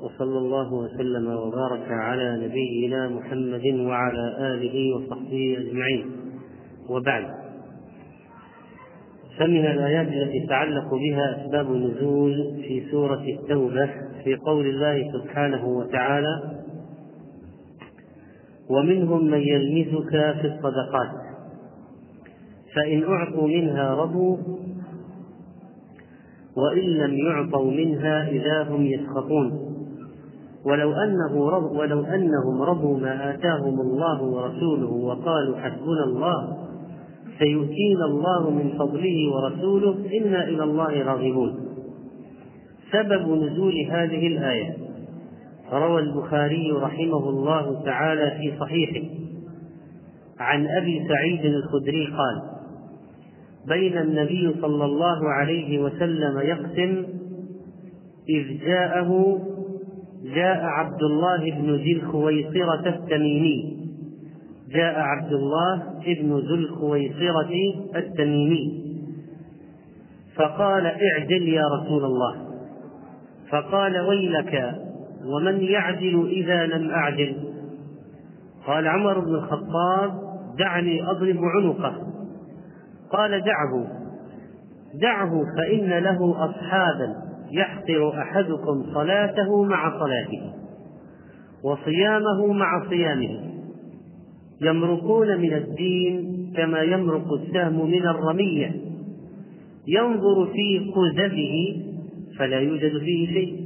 وصلى الله وسلم وبارك على نبينا محمد وعلى آله وصحبه أجمعين. وبعد. فمن الآيات التي تعلق بها أسباب النزول في سورة التوبة في قول الله سبحانه وتعالى ومنهم من يلمزك في الصدقات. فإن أعطوا منها رضوا وإن لم يعطوا منها إذا هم يسخطون. ولو أنه رض ولو أنهم رضوا ما آتاهم الله ورسوله وقالوا حسبنا الله سيؤتينا الله من فضله ورسوله إنا إلى الله راغبون. سبب نزول هذه الآية. روى البخاري رحمه الله تعالى في صحيحه. عن أبي سعيد الخدري قال بين النبي صلى الله عليه وسلم يقسم إذ جاءه جاء عبد الله بن ذي الخويصرة التميمي. جاء عبد الله بن ذي الخويصرة التميمي. فقال اعدل يا رسول الله. فقال ويلك ومن يعدل إذا لم أعدل؟ قال عمر بن الخطاب دعني أضرب عنقه. قال دعه. دعه فإن له أصحابا. يحقر أحدكم صلاته مع صلاته وصيامه مع صيامه. يمرقون من الدين كما يمرق السهم من الرمية. ينظر في قذبه فلا يوجد فيه شيء.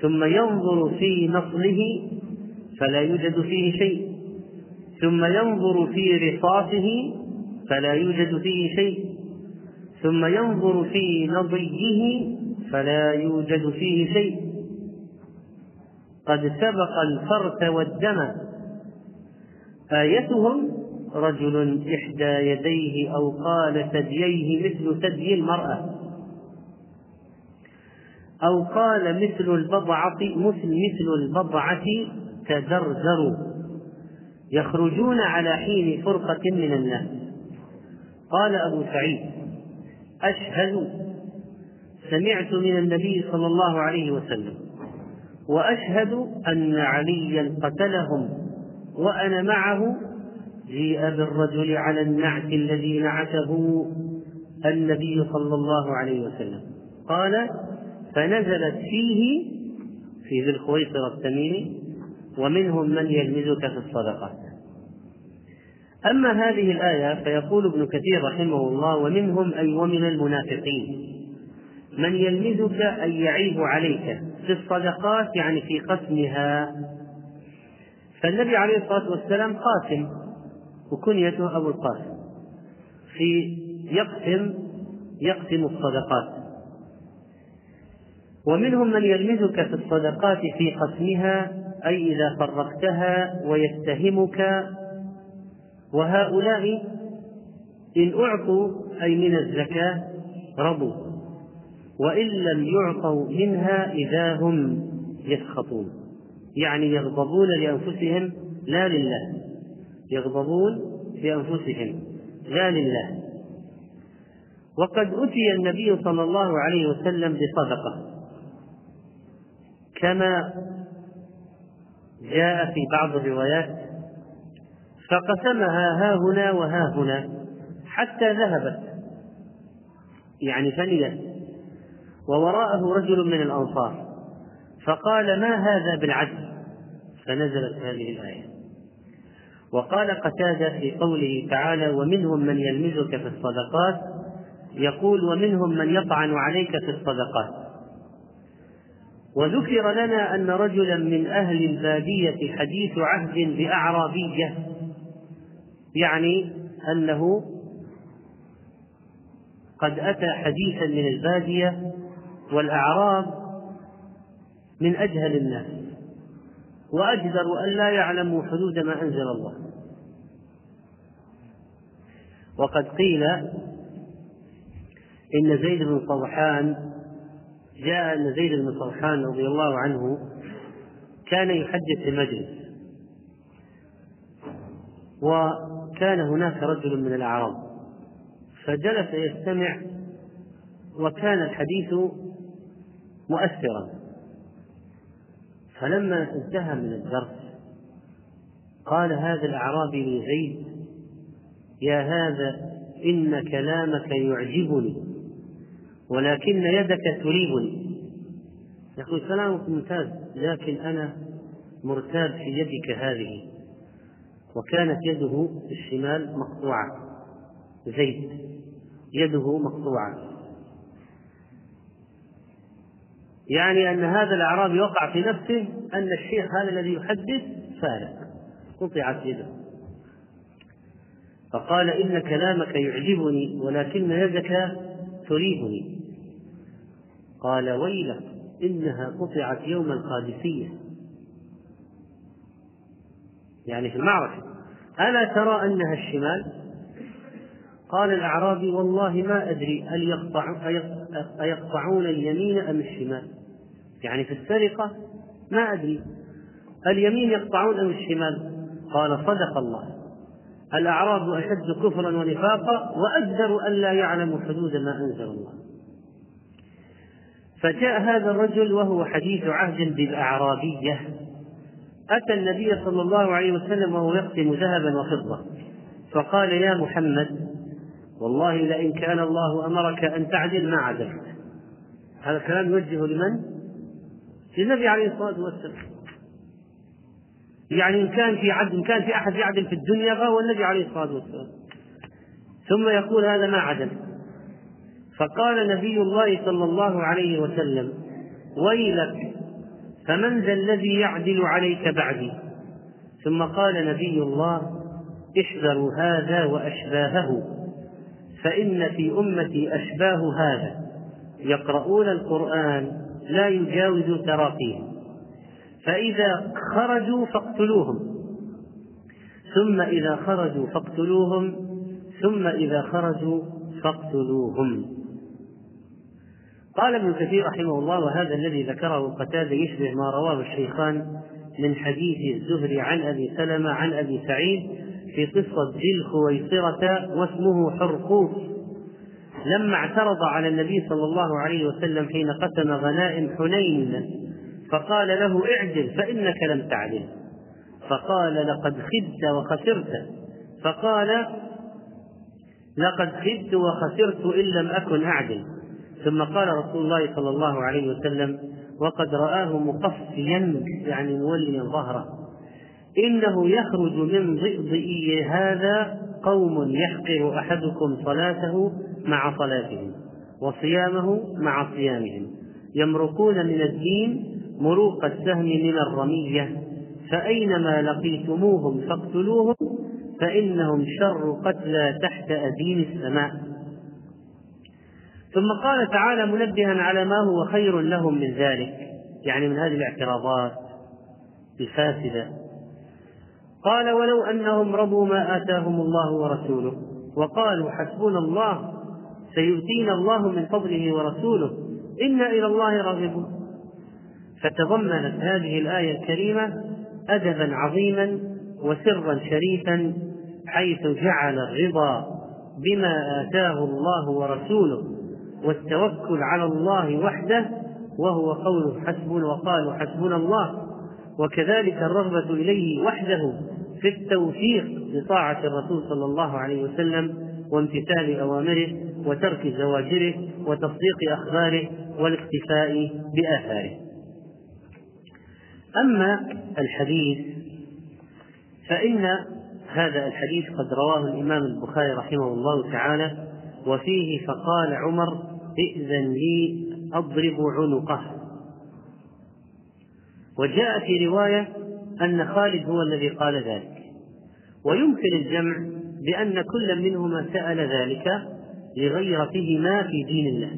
ثم ينظر في نصله فلا يوجد فيه شيء. ثم ينظر في رصاصه فلا يوجد فيه شيء. ثم ينظر في نضيه فلا يوجد فيه شيء. قد سبق الفرث والدم. آيتهم رجل إحدى يديه أو قال ثدييه مثل ثدي المرأة. أو قال مثل البضعة مثل مثل البضعة تدرجر يخرجون على حين فرقة من الناس. قال أبو سعيد أشهد سمعت من النبي صلى الله عليه وسلم وأشهد أن عليا قتلهم وأنا معه جيء بالرجل على النعت الذي نعته النبي صلى الله عليه وسلم. قال فنزلت فيه في ذي الخويصر التميمي ومنهم من يلمزك في الصدقات. أما هذه الآية فيقول ابن كثير رحمه الله ومنهم أي ومن المنافقين. من يلمزك أي يعيب عليك في الصدقات يعني في قسمها. فالنبي عليه الصلاة والسلام قاسم وكنيته أبو القاسم. في يقسم يقسم الصدقات. ومنهم من يلمزك في الصدقات في قسمها أي إذا فرقتها ويتهمك. وهؤلاء إن أعطوا أي من الزكاة رضوا. وإن لم يعطوا منها إذا هم يسخطون. يعني يغضبون لأنفسهم لا لله. يغضبون لأنفسهم لا لله. وقد أتي النبي صلى الله عليه وسلم بصدقة. كما جاء في بعض الروايات فقسمها ها هنا وها هنا حتى ذهبت. يعني فنيت. ووراءه رجل من الأنصار. فقال ما هذا بالعدل؟ فنزلت هذه الآية. وقال قتادة في قوله تعالى ومنهم من يلمزك في الصدقات يقول ومنهم من يطعن عليك في الصدقات وذكر لنا أن رجلا من أهل البادية حديث عهد بأعرابية يعني أنه قد أتى حديثا من البادية والأعراب من أجهل الناس وأجدر أن لا يعلموا حدود ما أنزل الله. وقد قيل إن زيد بن طوحان جاء أن زيد بن طوحان رضي الله عنه كان يحدث في مجلس وكان هناك رجل من الأعراب فجلس يستمع وكان الحديث مؤثرا فلما انتهى من الدرس قال هذا الأعرابي لزيد يا هذا إن كلامك يعجبني ولكن يدك تريبني. يقول كلامك ممتاز لكن أنا مرتاب في يدك هذه وكانت يده الشمال مقطوعة. زيد يده مقطوعة. يعني أن هذا الأعرابي وقع في نفسه أن الشيخ هذا الذي يحدث فارق. قطعت يده. فقال إن كلامك يعجبني ولكن يدك تريبني. قال ويلك إنها قطعت يوم القادسية. يعني في المعركة. ألا ترى أنها الشمال؟ قال الأعرابي والله ما أدري هل يقطع أيقطعون اليمين أم الشمال؟ يعني في السرقة ما أدري. اليمين يقطعون أم الشمال؟ قال صدق الله. الأعراب أشد كفرا ونفاقا وأجدر ألا يعلموا حدود ما أنزل الله. فجاء هذا الرجل وهو حديث عهد بالأعرابية. أتى النبي صلى الله عليه وسلم وهو يقسم ذهبا وفضة. فقال يا محمد والله لئن كان الله أمرك أن تعدل ما عدلت. هذا الكلام يوجه لمن؟ للنبي عليه الصلاة والسلام. يعني إن كان في عدل إن كان في أحد يعدل في الدنيا فهو النبي عليه الصلاة والسلام. ثم يقول هذا ما عدل. فقال نبي الله صلى الله عليه وسلم ويلك فمن ذا الذي يعدل عليك بعدي؟ ثم قال نبي الله احذروا هذا وأشباهه. فإن في أمتي أشباه هذا. يقرؤون القرآن لا يجاوز تراقيهم. فإذا خرجوا فاقتلوهم. ثم إذا خرجوا فاقتلوهم. ثم إذا خرجوا فاقتلوهم. قال ابن كثير رحمه الله وهذا الذي ذكره قتادة يشبه ما رواه الشيخان من حديث الزهري عن أبي سلمة عن أبي سعيد في قصة ذي الخويصرة واسمه حرقوس. لما اعترض على النبي صلى الله عليه وسلم حين قسم غنائم حنين فقال له اعدل فإنك لم تعدل. فقال لقد خبت وخسرت. فقال لقد خبت وخسرت إن لم أكن أعدل. ثم قال رسول الله صلى الله عليه وسلم وقد رآه مقفيا يعني موليا ظهره. إنه يخرج من ضئضئي هذا قوم يحقر أحدكم صلاته مع صلاتهم وصيامه مع صيامهم يمرقون من الدين مروق السهم من الرمية فأينما لقيتموهم فاقتلوهم فإنهم شر قتلى تحت أديم السماء. ثم قال تعالى منبها على ما هو خير لهم من ذلك يعني من هذه الاعتراضات الفاسدة. قال ولو أنهم رضوا ما آتاهم الله ورسوله وقالوا حسبنا الله سيؤتينا الله من فضله ورسوله إنا إلى الله راغبون. فتضمنت هذه الآية الكريمة أدبا عظيما وسرا شريفا حيث جعل الرضا بما آتاه الله ورسوله والتوكل على الله وحده وهو قوله حسبنا وقالوا حسبنا الله وكذلك الرغبة إليه وحده. في التوفيق لطاعة الرسول صلى الله عليه وسلم وامتثال أوامره وترك زواجره وتصديق أخباره والاقتفاء بآثاره. أما الحديث فإن هذا الحديث قد رواه الإمام البخاري رحمه الله تعالى وفيه فقال عمر ائذن لي أضرب عنقه. وجاء في رواية أن خالد هو الذي قال ذلك. ويمكن الجمع بأن كل منهما سأل ذلك لغيرتهما في دين الله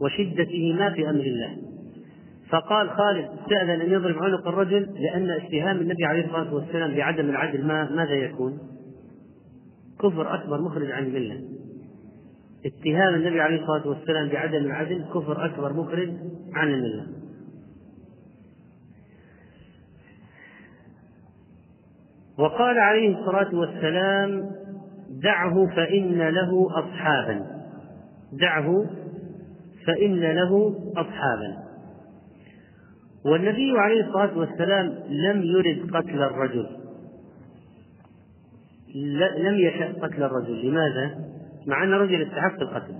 وشدتهما في أمر الله. فقال خالد استأذن أن يضرب عنق الرجل لأن اتهام النبي عليه الصلاة والسلام بعدم العدل ما ماذا يكون؟ كفر أكبر مخرج عن الملة. اتهام النبي عليه الصلاة والسلام بعدم العدل كفر أكبر مخرج عن الملة. وقال عليه الصلاة والسلام دعه فإن له أصحابا. دعه فإن له أصحابا. والنبي عليه الصلاة والسلام لم يرد قتل الرجل. لم يشأ قتل الرجل. لماذا؟ مع أن الرجل استحق القتل.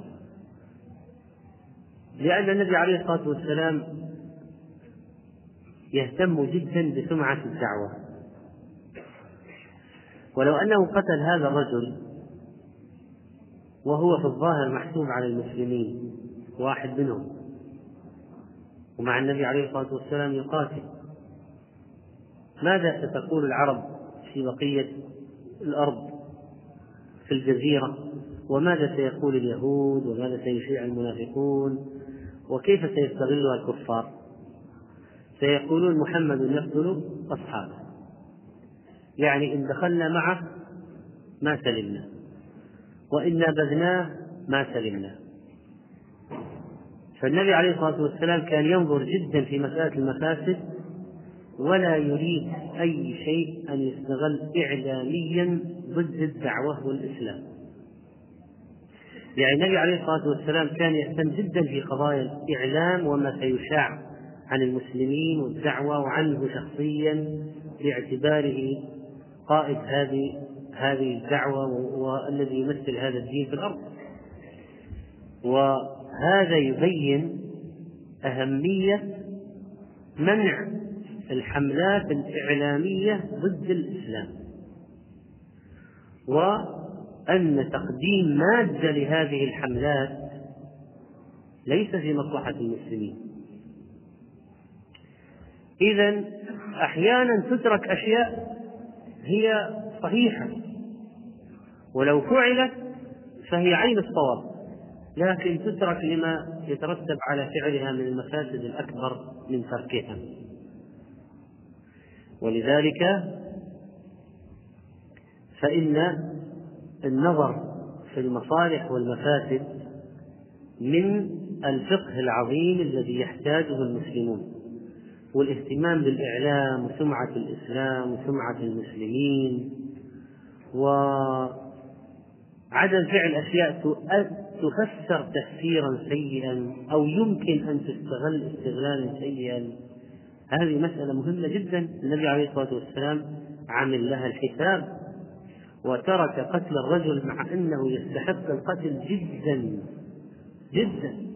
لأن النبي عليه الصلاة والسلام يهتم جدا بسمعة الدعوة. ولو أنه قتل هذا الرجل وهو في الظاهر محسوب على المسلمين واحد منهم. ومع النبي عليه الصلاة والسلام يقاتل. ماذا ستقول العرب في بقية الأرض في الجزيرة؟ وماذا سيقول اليهود؟ وماذا سيشيع المنافقون؟ وكيف سيستغلها الكفار؟ سيقولون محمد يقتل أصحابه. يعني إن دخلنا معه ما سلمنا. وإن نابذناه ما سلمنا. فالنبي عليه الصلاة والسلام كان ينظر جدا في مسألة المفاسد ولا يريد أي شيء أن يستغل إعلاميا ضد الدعوة والإسلام. يعني النبي عليه الصلاة والسلام كان يهتم جدا في قضايا الإعلام وما سيشاع عن المسلمين والدعوة وعنه شخصيا باعتباره قائد هذه هذه الدعوة والذي يمثل هذا الدين في الأرض. وهذا يبين أهمية منع الحملات الإعلامية ضد الإسلام وأن تقديم مادة لهذه الحملات ليس في مصلحة المسلمين. إذا أحيانا تترك أشياء هي صحيحة. ولو فعلت فهي عين الصواب لكن تترك لما يترتب على فعلها من المفاسد الأكبر من تركها. ولذلك فإن النظر في المصالح والمفاسد من الفقه العظيم الذي يحتاجه المسلمون. والاهتمام بالإعلام وسمعة الإسلام وسمعة المسلمين وعدم فعل أشياء تفسر تفسيرا سيئا أو يمكن أن تستغل استغلالا سيئا. هذه مسألة مهمة جدا. النبي عليه الصلاة والسلام عمل لها الحساب وترك قتل الرجل مع أنه يستحق القتل جدا. جدا.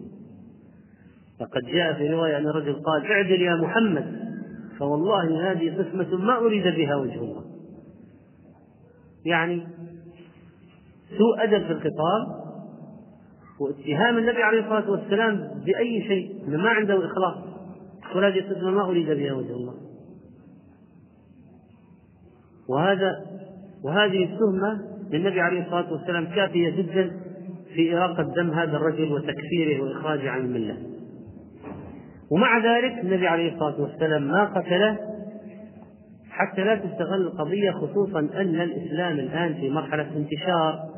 فقد جاء في رواية أن الرجل قال اعدل يا محمد فوالله هذه قسمة ما أريد بها وجه الله. يعني سوء أدب في الخطاب واتهام النبي عليه الصلاة والسلام بأي شيء ما عنده إخلاص وهذه قسمة ما أريد بها وجه الله. وهذا وهذه التهمة للنبي عليه الصلاة والسلام كافية جدا في إراقة دم هذا الرجل وتكفيره وإخراجه عن الملة. ومع ذلك النبي عليه الصلاة والسلام ما قتله حتى لا تستغل القضية خصوصا أن الإسلام الآن في مرحلة انتشار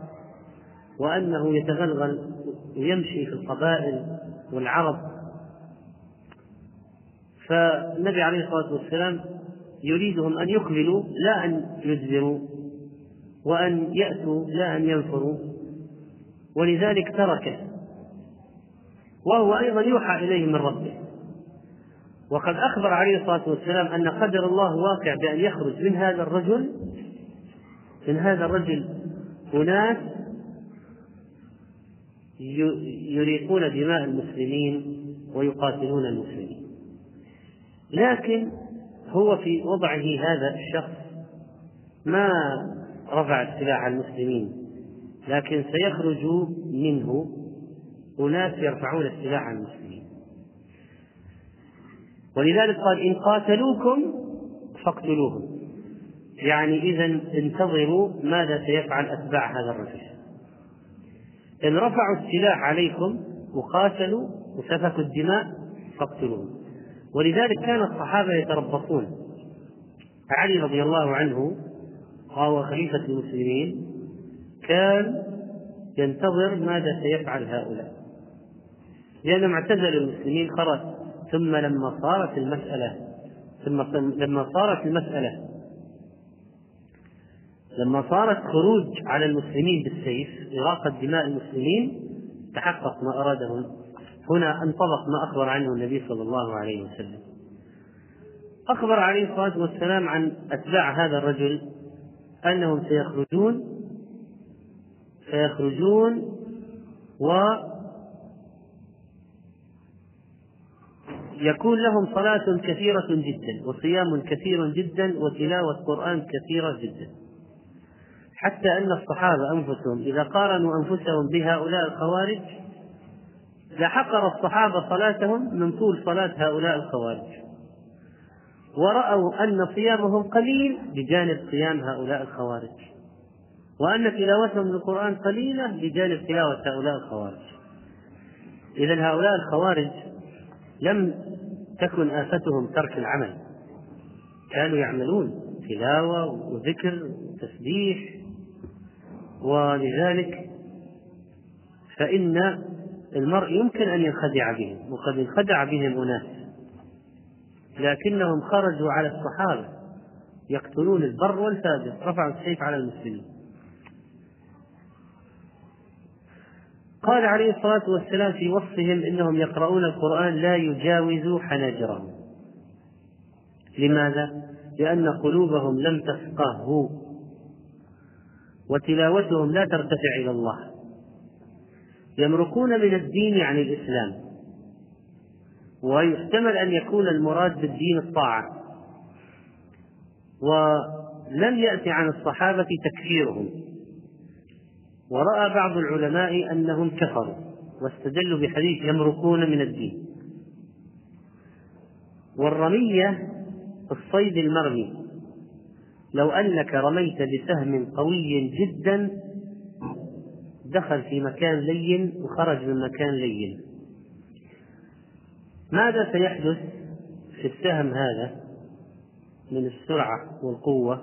وأنه يتغلغل ويمشي في القبائل والعرب. فالنبي عليه الصلاة والسلام يريدهم أن يقبلوا لا أن يجزروا وأن يأتوا لا أن ينفروا. ولذلك تركه. وهو أيضا يوحى إليه من ربه. وقد أخبر عليه الصلاة والسلام أن قدر الله واقع بأن يخرج من هذا الرجل من هذا الرجل أناس يريقون دماء المسلمين ويقاتلون المسلمين. لكن هو في وضعه هذا الشخص ما رفع السلاح عن المسلمين لكن سيخرج منه أناس يرفعون السلاح عن المسلمين. ولذلك قال إن قاتلوكم فاقتلوهم. يعني إذا انتظروا ماذا سيفعل أتباع هذا الرجل. إن رفعوا السلاح عليكم وقاتلوا وسفكوا الدماء فاقتلوهم. ولذلك كان الصحابة يتربصون. علي رضي الله عنه وهو خليفة المسلمين كان ينتظر ماذا سيفعل هؤلاء. لأنهم اعتزلوا المسلمين خرج ثم لما صارت المسألة ثم لما صارت المسألة لما صارت خروج على المسلمين بالسيف إراقة دماء المسلمين تحقق ما أراده هنا انطبق ما أخبر عنه النبي صلى الله عليه وسلم. أخبر عليه الصلاة والسلام عن أتباع هذا الرجل أنهم سيخرجون سيخرجون و يكون لهم صلاة كثيرة جدا وصيام كثير جدا وتلاوة قرآن كثيرة جدا. حتى أن الصحابة أنفسهم إذا قارنوا أنفسهم بهؤلاء الخوارج لحقر الصحابة صلاتهم من طول صلاة هؤلاء الخوارج. ورأوا أن صيامهم قليل بجانب صيام هؤلاء الخوارج. وأن تلاوتهم للقرآن قليلة بجانب تلاوة هؤلاء الخوارج. إذا هؤلاء الخوارج لم تكن آفتهم ترك العمل. كانوا يعملون تلاوة وذكر وتسبيح ولذلك فإن المرء يمكن أن ينخدع بهم وقد انخدع بهم أناس. لكنهم خرجوا على الصحابة يقتلون البر والفاجر. رفعوا السيف على المسلمين. قال عليه الصلاة والسلام في وصفهم إنهم يقرؤون القرآن لا يجاوز حناجرهم. لماذا؟ لأن قلوبهم لم تفقهه وتلاوتهم لا ترتفع إلى الله. يمرقون من الدين عن الإسلام ويحتمل أن يكون المراد بالدين الطاعة. ولم يأتي عن الصحابة تكفيرهم. ورأى بعض العلماء أنهم كفروا واستدلوا بحديث يمرقون من الدين. والرمية الصيد المرمي لو أنك رميت بسهم قوي جدا دخل في مكان لين وخرج من مكان لين. ماذا سيحدث في السهم هذا من السرعة والقوة؟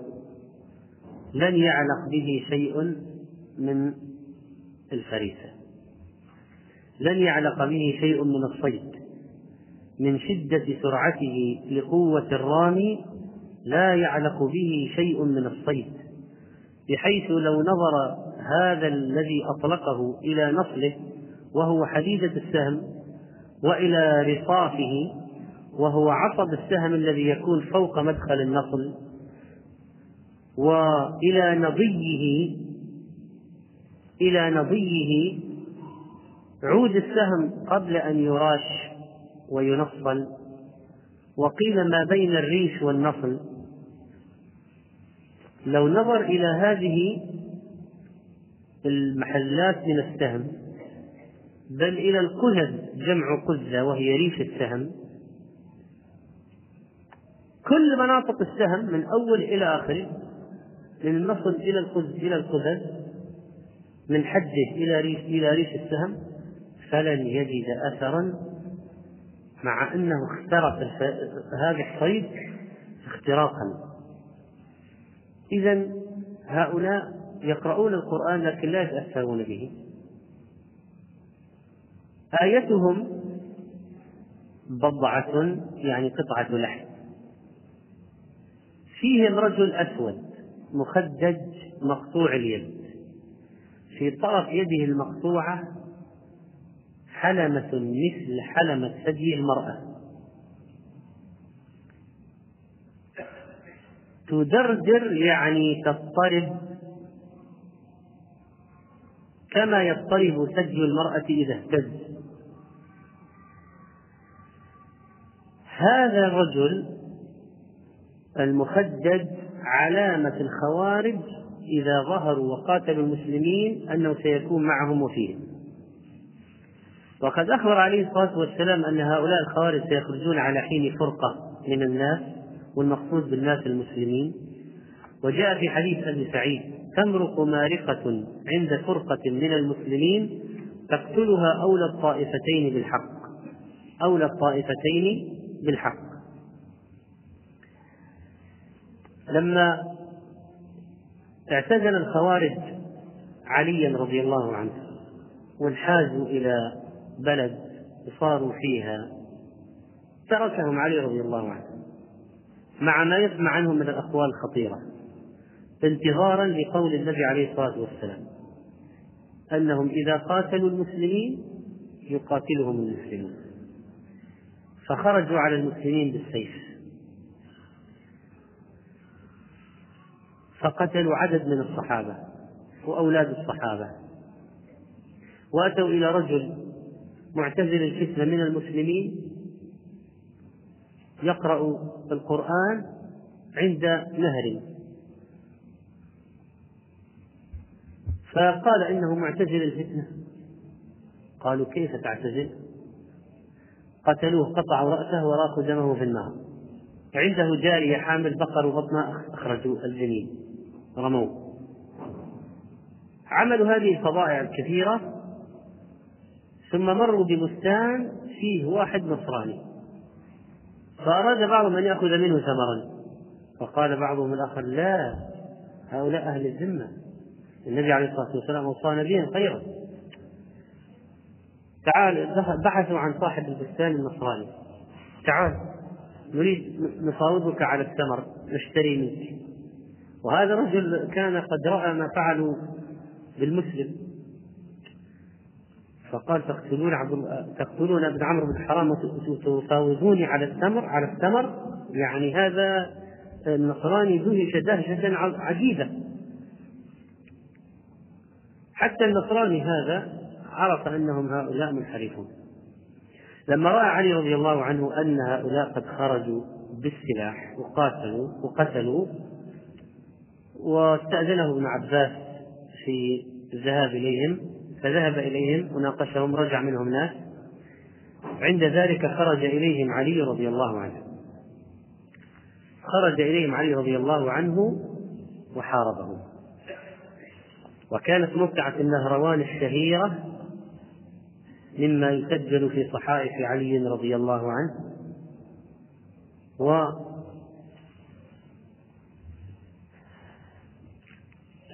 لن يعلق به شيء من الفريسة. لن يعلق به شيء من الصيد. من شدة سرعته لقوة الرامي لا يعلق به شيء من الصيد. بحيث لو نظر هذا الذي أطلقه إلى نصله وهو حديدة السهم وإلى رصافه وهو عصب السهم الذي يكون فوق مدخل النصل وإلى نضيه إلى نضيه عود السهم قبل أن يراش وينصل وقيل ما بين الريش والنصل لو نظر إلى هذه المحلات من السهم بل إلى القذذ جمع قذة وهي ريش السهم كل مناطق السهم من أول إلى آخره من النصل إلى القذ إلى القذذ من حده إلى ريش إلى ريش السهم فلن يجد أثرا مع أنه اخترق هذا الصيد اختراقا. إذا هؤلاء يقرؤون القرآن لكن لا يتأثرون به. آيتهم بضعة يعني قطعة لحم. فيهم رجل أسود مخدج مقطوع اليد. في طرف يده المقطوعة حلمة مثل حلمة ثدي المرأة. تدردر يعني تضطرب كما يضطرب ثدي المرأة إذا اهتز. هذا الرجل المخدد علامة الخوارج إذا ظهروا وقاتلوا المسلمين أنه سيكون معهم وفيهم. وقد أخبر عليه الصلاة والسلام أن هؤلاء الخوارج سيخرجون على حين فرقة من الناس والمقصود بالناس المسلمين. وجاء في حديث أبي سعيد تمرق مارقة عند فرقة من المسلمين تقتلها أولى الطائفتين بالحق. أولى الطائفتين بالحق. لما اعتزل الخوارج عليا رضي الله عنه وانحازوا إلى بلد وصاروا فيها تركهم علي رضي الله عنه مع ما يسمع عنهم من الأقوال الخطيرة انتظارا لقول النبي عليه الصلاة والسلام أنهم إذا قاتلوا المسلمين يقاتلهم المسلمون فخرجوا على المسلمين بالسيف. فقتلوا عدد من الصحابة وأولاد الصحابة وأتوا إلى رجل معتزل الفتنة من المسلمين يقرأ القرآن عند نهر. فقال إنه معتزل الفتنة. قالوا كيف تعتزل؟ قتلوه قطعوا رأسه وراقوا دمه في النار عنده جارية حامل بقر وبطنها أخرجوا الجنين. رموه عملوا هذه الفظائع الكثيرة ثم مروا ببستان فيه واحد نصراني. فأراد بعضهم أن يأخذ منه ثمرا. فقال بعضهم الآخر لا هؤلاء أهل الذمة. النبي عليه الصلاة والسلام أوصانا بهم خيرا. تعال بحثوا عن صاحب البستان النصراني. تعال نريد نفاوضك على الثمر نشتري منك. وهذا الرجل كان قد رأى ما فعلوا بالمسلم. فقال تقتلون عبد تقتلون ابن عمرو بن حرام وتفاوضوني على التمر على التمر؟ يعني هذا النصراني دهش دهشة عجيبة. حتى النصراني هذا عرف أنهم هؤلاء منحرفون. لما رأى علي رضي الله عنه أن هؤلاء قد خرجوا بالسلاح وقاتلوا وقتلوا واستأذنه ابن عباس في الذهاب إليهم فذهب إليهم وناقشهم رجع منهم ناس. عند ذلك خرج إليهم علي رضي الله عنه. خرج إليهم علي رضي الله عنه وحاربهم. وكانت متعة النهروان الشهيرة مما يسجل في صحائف علي رضي الله عنه و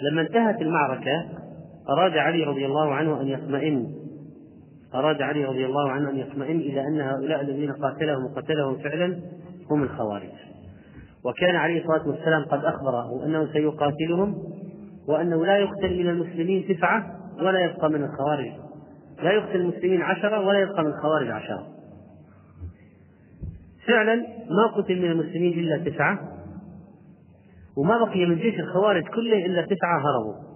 لما انتهت المعركة أراد علي رضي الله عنه أن يطمئن. أراد علي رضي الله عنه أن يطمئن إلى أن هؤلاء الذين قاتلهم وقتلهم فعلا هم الخوارج. وكان عليه الصلاة والسلام قد أخبره أنه سيقاتلهم وأنه لا يقتل من المسلمين تسعة ولا يبقى من الخوارج. لا يقتل المسلمين عشرة ولا يبقى من الخوارج عشرة. فعلا ما قتل من المسلمين إلا تسعة وما بقي من جيش الخوارج كله إلا تسعة هربوا.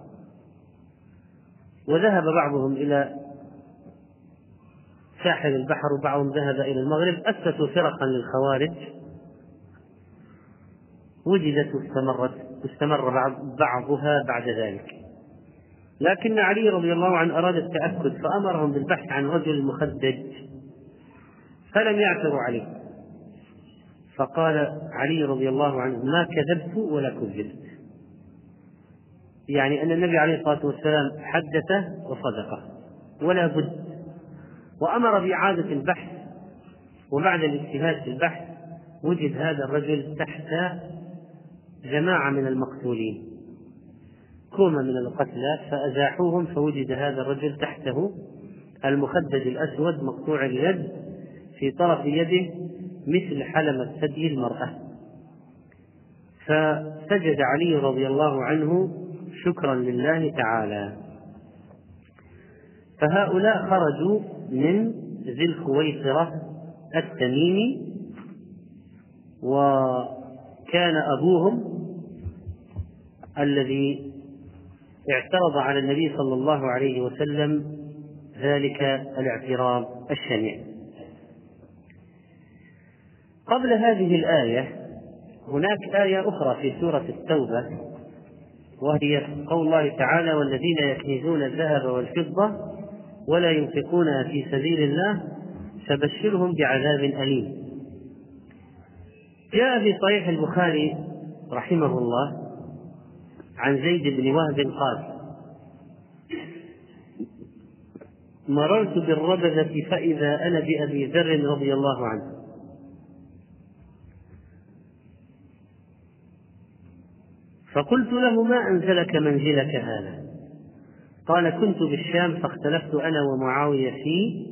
وذهب بعضهم إلى ساحل البحر وبعضهم ذهب إلى المغرب أسسوا فرقا للخوارج. وجدت واستمرت واستمر بعضها بعد ذلك. لكن علي رضي الله عنه أراد التأكد فأمرهم بالبحث عن رجل مخدج فلم يعثروا عليه. فقال علي رضي الله عنه ما كذبت ولا كذبت. يعني أن النبي عليه الصلاة والسلام حدث وصدقه ولا بد. وأمر بإعادة البحث وبعد الاجتهاد في البحث وجد هذا الرجل تحت جماعة من المقتولين. كومة من القتلى فأزاحوهم فوجد هذا الرجل تحته المخدج الأسود مقطوع اليد في طرف يده مثل حلمة ثدي المرأة. فسجد علي رضي الله عنه شكرا لله تعالى. فهؤلاء خرجوا من ذي الخويصرة التميمي وكان أبوهم الذي اعترض على النبي صلى الله عليه وسلم ذلك الاعتراض الشنيع. قبل هذه الآية هناك آية أخرى في سورة التوبة وهي قول الله تعالى والذين يكنزون الذهب والفضة ولا ينفقونها في سبيل الله فبشرهم بعذاب أليم. جاء في صحيح البخاري رحمه الله عن زيد بن وهب قال مررت بالربذة فإذا أنا بأبي ذر رضي الله عنه. فقلت له ما أنزلك منزلك هذا؟ قال كنت بالشام فاختلفت أنا ومعاوية فيه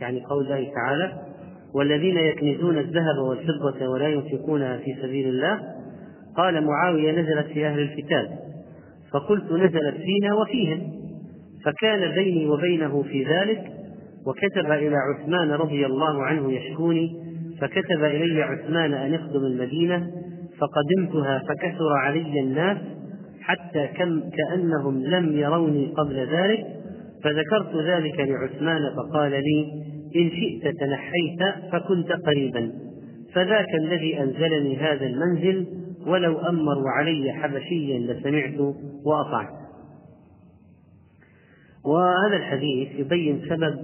يعني قول الله تعالى والذين يكنزون الذهب والفضة ولا ينفقونها في سبيل الله. قال معاوية نزلت في أهل الكتاب. فقلت نزلت فينا وفيهم. فكان بيني وبينه في ذلك وكتب إلى عثمان رضي الله عنه يشكوني فكتب إلي عثمان أن اخدم المدينة فقدمتها فكثر علي الناس حتى كم كأنهم لم يروني قبل ذلك فذكرت ذلك لعثمان فقال لي إن شئت تنحيت فكنت قريبا. فذاك الذي أنزلني هذا المنزل ولو أمروا علي حبشيا لسمعت وأطعت. وهذا الحديث يبين سبب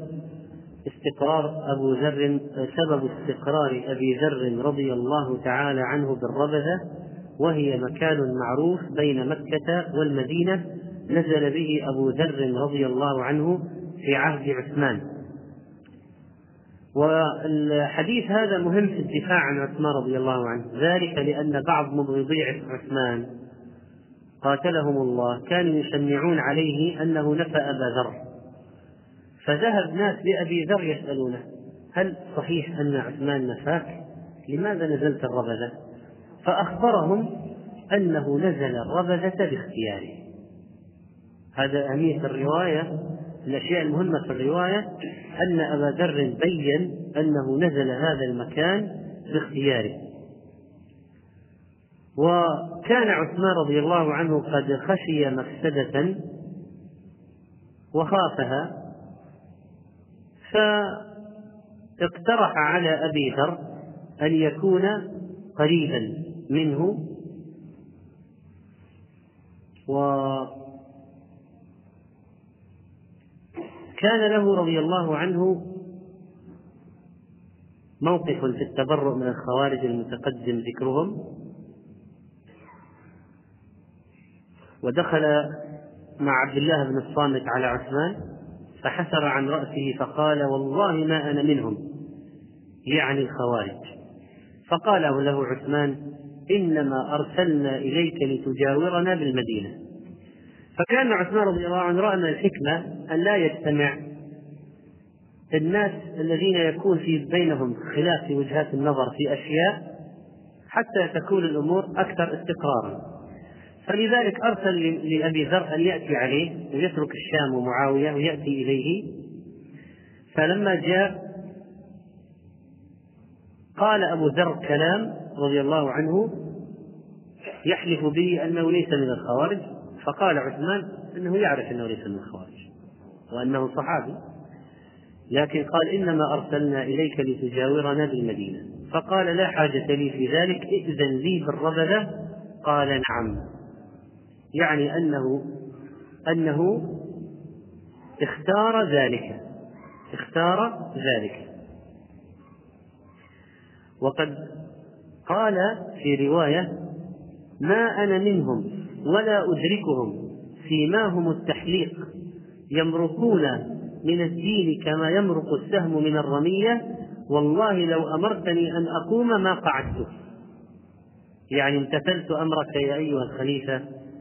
استقرار أبو ذر سبب استقرار أبي ذر رضي الله تعالى عنه بالربذة وهي مكان معروف بين مكة والمدينة نزل به أبو ذر رضي الله عنه في عهد عثمان. والحديث هذا مهم في الدفاع عن عثمان رضي الله عنه. ذلك لأن بعض مبغضي عثمان قاتلهم الله كانوا يشنعون عليه أنه نفى أبا ذر. فذهب ناس لأبي ذر يسألونه هل صحيح أن عثمان نفاك لماذا نزلت الربذة؟ فأخبرهم أنه نزل الربذة باختياره. هذا أهمية الرواية الأشياء المهمة في الرواية أن أبا ذر بين أنه نزل هذا المكان باختياره. وكان عثمان رضي الله عنه قد خشي مفسدة وخافها. فاقترح على أبي ذر أن يكون قريبا منه. وكان له رضي الله عنه موقف في التبرؤ من الخوارج المتقدم ذكرهم. ودخل مع عبد الله بن الصامت على عثمان. فحسر عن رأسه فقال والله ما أنا منهم يعني الخوارج. فقال له عثمان إنما أرسلنا إليك لتجاورنا بالمدينة. فكان عثمان رضي الله عنه رأى من الحكمة أن لا يجتمع الناس الذين يكون في بينهم خلاف في وجهات النظر في أشياء حتى تكون الأمور أكثر استقرارا. فلذلك أرسل لأبي ذر أن يأتي عليه ويترك الشام ومعاوية ويأتي إليه. فلما جاء قال أبو ذر كلام رضي الله عنه يحلف به أنه ليس من الخوارج. فقال عثمان أنه يعرف أنه ليس من الخوارج وأنه صحابي. لكن قال إنما أرسلنا إليك لتجاورنا بالمدينة. فقال لا حاجة لي في ذلك ائذن لي بالربذة. قال نعم. يعني أنه أنه اختار ذلك اختار ذلك. وقد قال في رواية ما أنا منهم ولا أدركهم فيما هم التحليق يمرقون من الدين كما يمرق السهم من الرمية. والله لو أمرتني أن أقوم ما قعدت. يعني امتثلت أمرك يا أيها الخليفة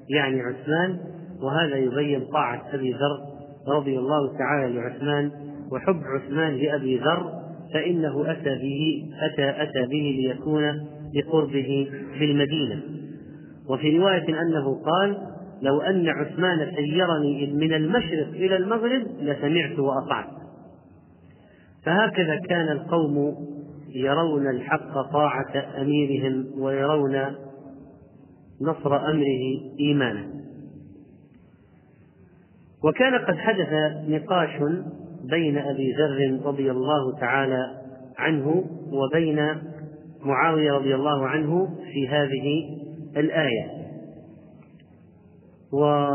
يعني عثمان وهذا يبين طاعة أبي ذر رضي الله تعالى لعثمان وحب عثمان لأبي ذر فإنه أتى به أتى أتى به ليكون بقربه بالمدينة. وفي رواية أنه قال لو أن عثمان سيرني من المشرق إلى المغرب لسمعت وأطعت فهكذا كان القوم يرون الحق طاعة أميرهم ويرون نصر أمره إيمانا وكان قد حدث نقاش بين أبي ذر رضي الله تعالى عنه وبين معاوية رضي الله عنه في هذه الآية. و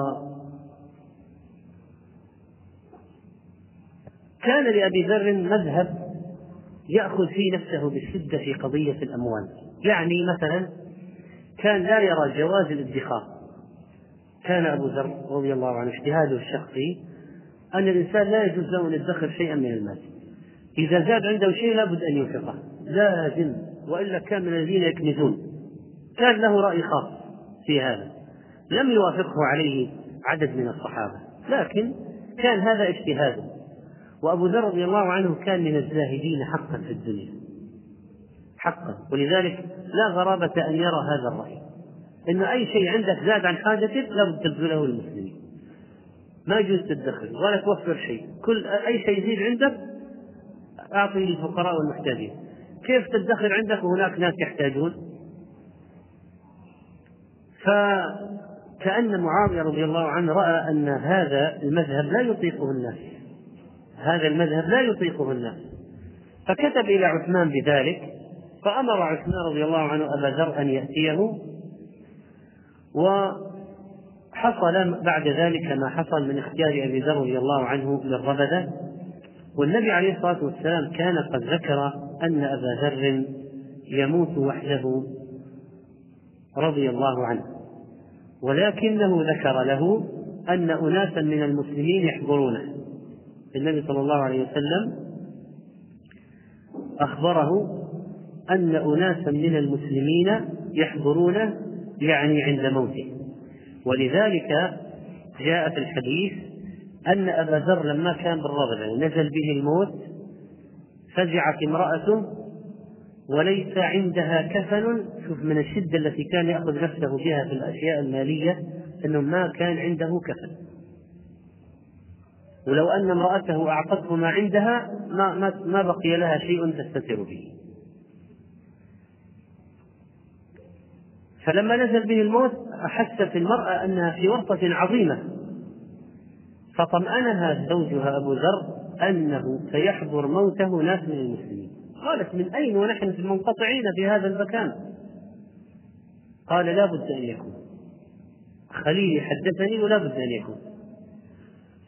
كان لأبي ذر مذهب يأخذ فيه نفسه بشدة في قضية الأموال. يعني مثلا كان لا يرى جواز الادخار. كان أبو ذر رضي الله عنه اجتهاده الشخصي أن الإنسان لا يجوز له أن يدخر شيئا من المال. إذا زاد عنده شيء لابد أن ينفقه. لازم وإلا كان من الذين يكنزون. كان له رأي خاص في هذا. لم يوافقه عليه عدد من الصحابة. لكن كان هذا اجتهاده. وأبو ذر رضي الله عنه كان من الزاهدين حقا في الدنيا. حقا. ولذلك لا غرابة أن يرى هذا الرأي. أن أي شيء عندك زاد عن حاجتك لابد تبذله للمسلمين. ما يجوز تدخر ولا توفر شيء. كل أي شيء يزيد عندك أعطي للفقراء والمحتاجين. كيف تدخر عندك؟ وهناك ناس يحتاجون. كأن معاوية رضي الله عنه رأى أن هذا المذهب لا يطيقه الناس. هذا المذهب لا يطيقه الناس. فكتب إلى عثمان بذلك. فأمر عثمان رضي الله عنه أبا ذر أن يأتيه وحصل بعد ذلك ما حصل من اختيار أبي ذر رضي الله عنه للربذة. والنبي عليه الصلاة والسلام كان قد ذكر أن أبا ذر يموت وحده رضي الله عنه ولكنه ذكر له أن أناسا من المسلمين يحضرونه. النبي صلى الله عليه وسلم أخبره أن أناسا من المسلمين يحضرونه يعني عند موته. ولذلك جاء في الحديث أن أبا ذر لما كان بالرغبة نزل به الموت فزعت امرأته وليس عندها كفن. شوف من الشدة التي كان يأخذ نفسه بها في الأشياء المالية أنه ما كان عنده كفن. ولو أن امرأته أعطته ما عندها ما, ما, ما بقي لها شيء تستتر به. فلما نزل به الموت أحست المرأة أنها في ورطة عظيمة. فطمأنها زوجها أبو ذر أنه سيحضر موته ناس من المسلمين. قالت من أين ونحن في منقطعين في هذا المكان؟ قال لا بد أن يكون. خليلي حدثني ولا بد أن يكون.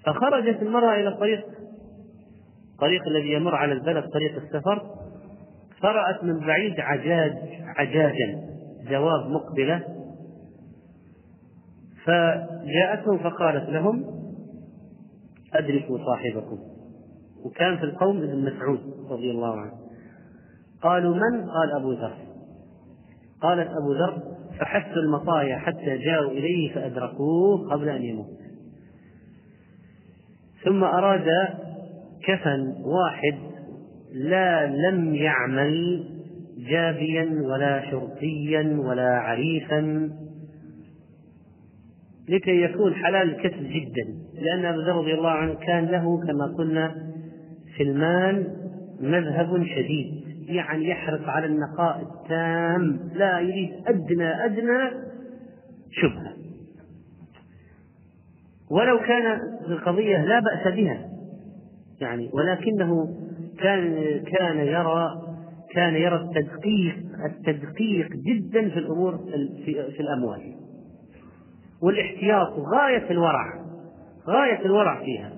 فخرجت المرأة إلى الطريق. الطريق الذي يمر على البلد طريق السفر. فرأت من بعيد عجاج عجاجا. جواب مقبلة فجاءتهم فقالت لهم أدركوا صاحبكم. وكان في القوم ابن مسعود رضي الله عنه. قالوا من؟ قال أبو ذر. قالت أبو ذر فحثوا المطايا حتى جاءوا إليه فأدركوه قبل أن يموت. ثم أراد كفن واحد لا لم يعمل جابيا ولا شرطيا ولا عريفا. لكي يكون حلال الكسب جدا لأن أبو ذر رضي الله عنه كان له كما قلنا في المال مذهب شديد يعني يحرص على النقاء التام لا يريد أدنى أدنى شبهة. ولو كان القضية لا بأس بها يعني ولكنه كان كان يرى كان يرى التدقيق التدقيق جدا في الأمور في, في الأموال. والاحتياط غاية الورع غاية الورع فيها.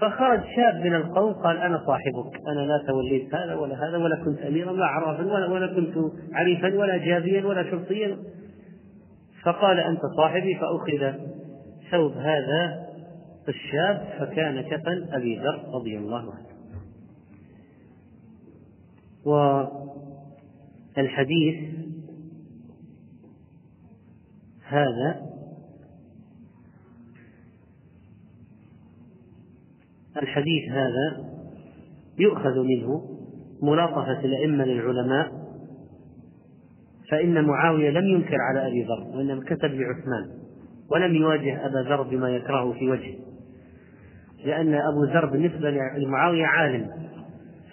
فخرج شاب من القوم قال أنا صاحبك أنا لا توليت هذا ولا هذا ولا كنت أميرا ولا عرافا ولا, ولا كنت عريفا ولا جابيا ولا شرطيا. فقال أنت صاحبي فأخذ ثوب هذا الشاب فكان كفن أبي ذر رضي الله عنه. والحديث هذا الحديث هذا يؤخذ منه ملاطفة الأئمة للعلماء فإن معاوية لم ينكر على أبي ذر وإنما كتب لعثمان ولم يواجه أبا ذر بما يكرهه في وجهه لأن أبو ذر بالنسبة لمعاوية عالم.